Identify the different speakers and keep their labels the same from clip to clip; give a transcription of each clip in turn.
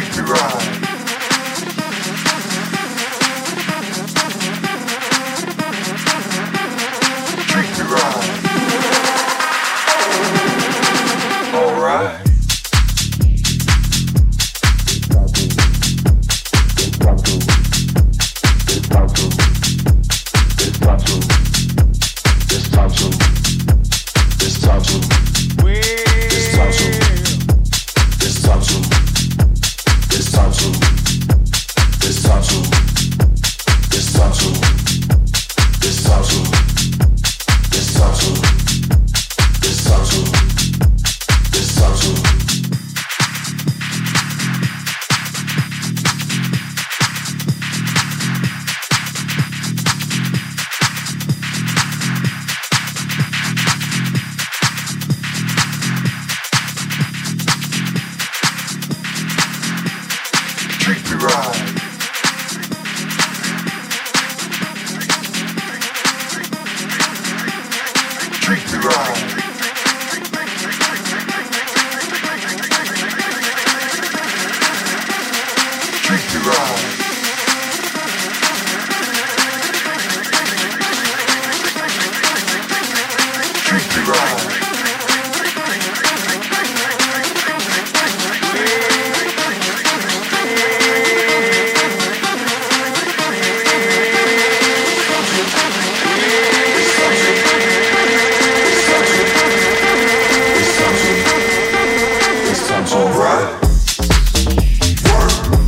Speaker 1: treat me right.
Speaker 2: Alright. Work.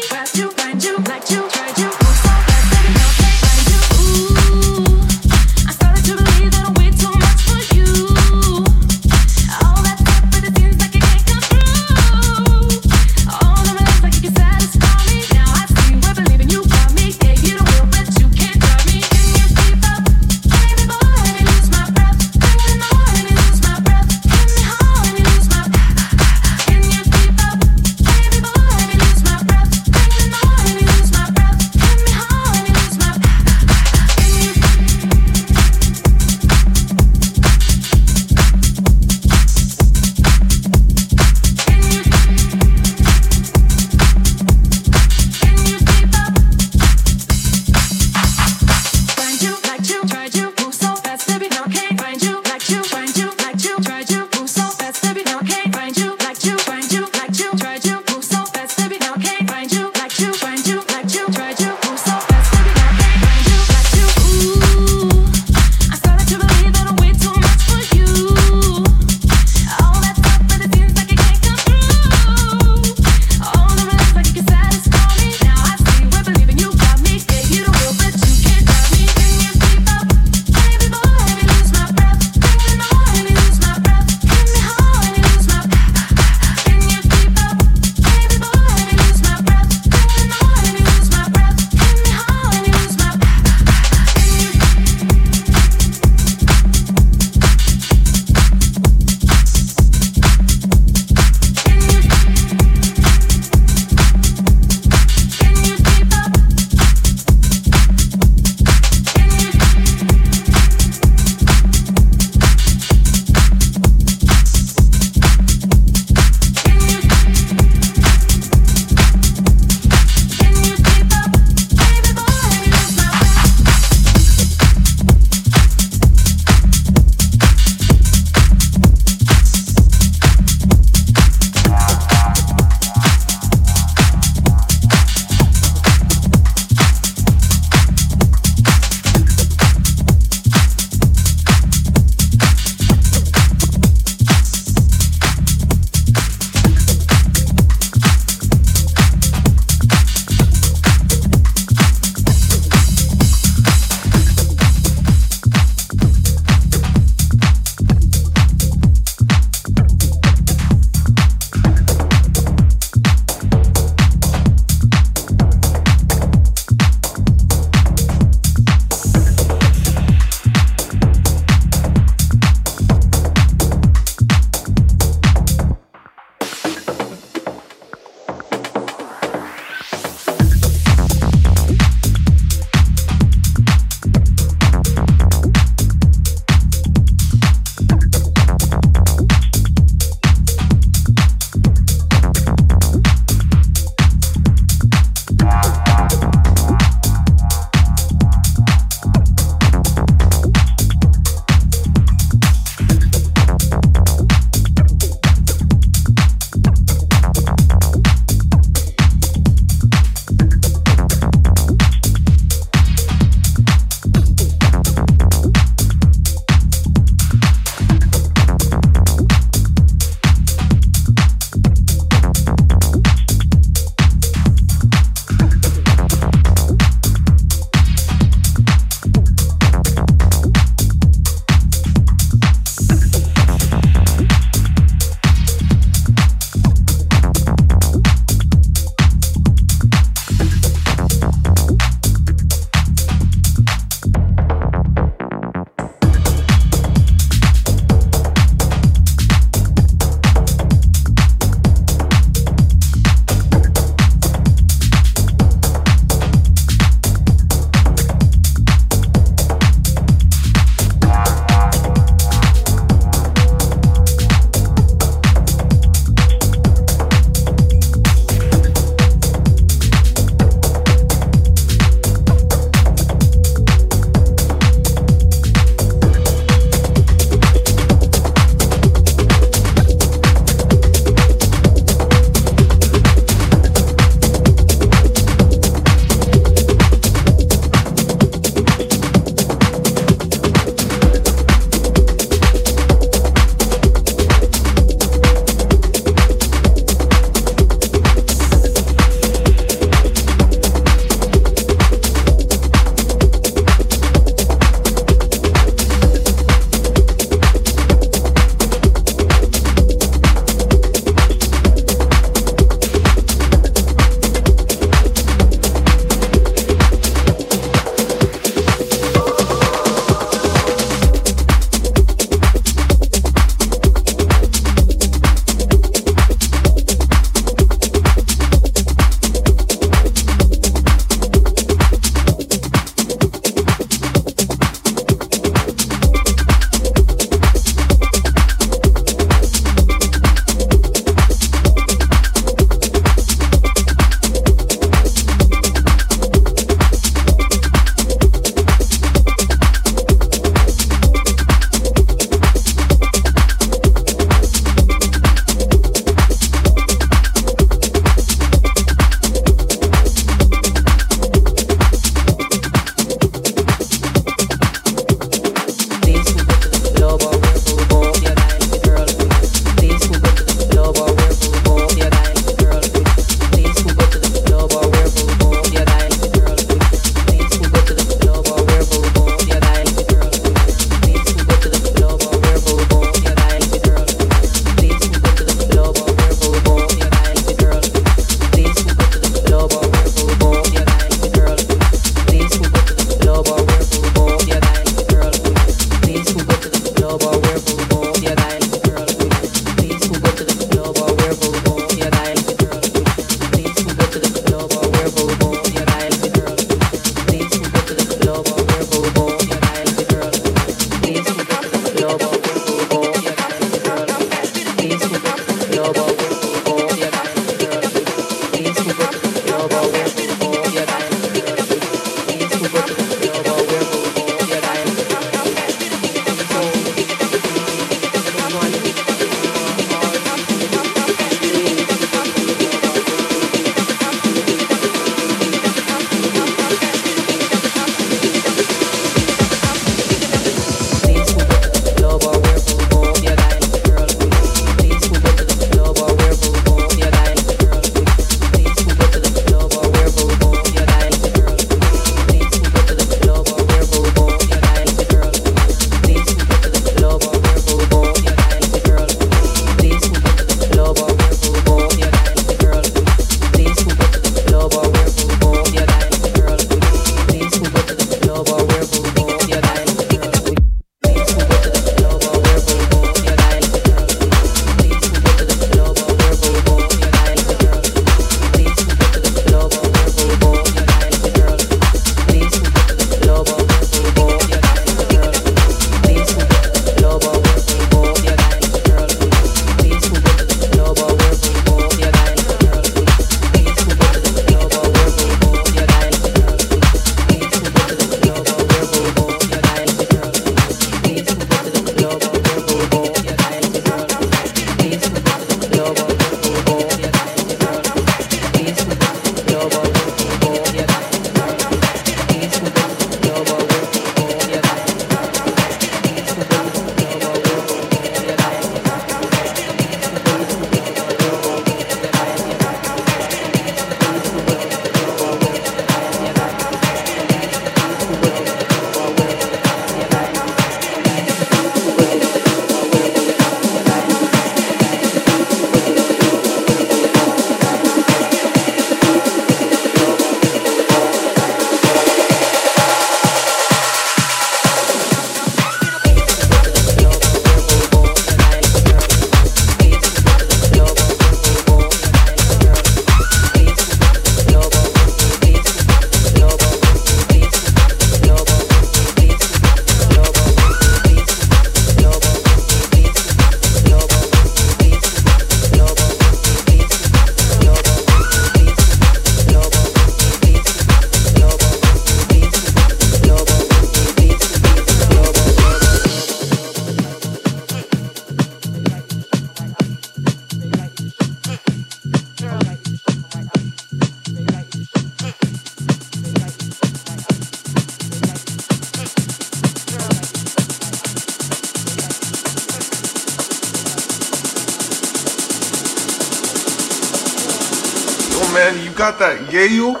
Speaker 3: got that Yale?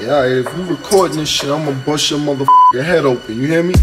Speaker 3: Yeah, if you recording this shit, I'ma bust your motherfucking head open. You hear me?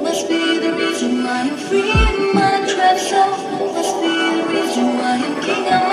Speaker 4: Must be the reason why I'm free in my trap. Self Must be the reason why you're king. of my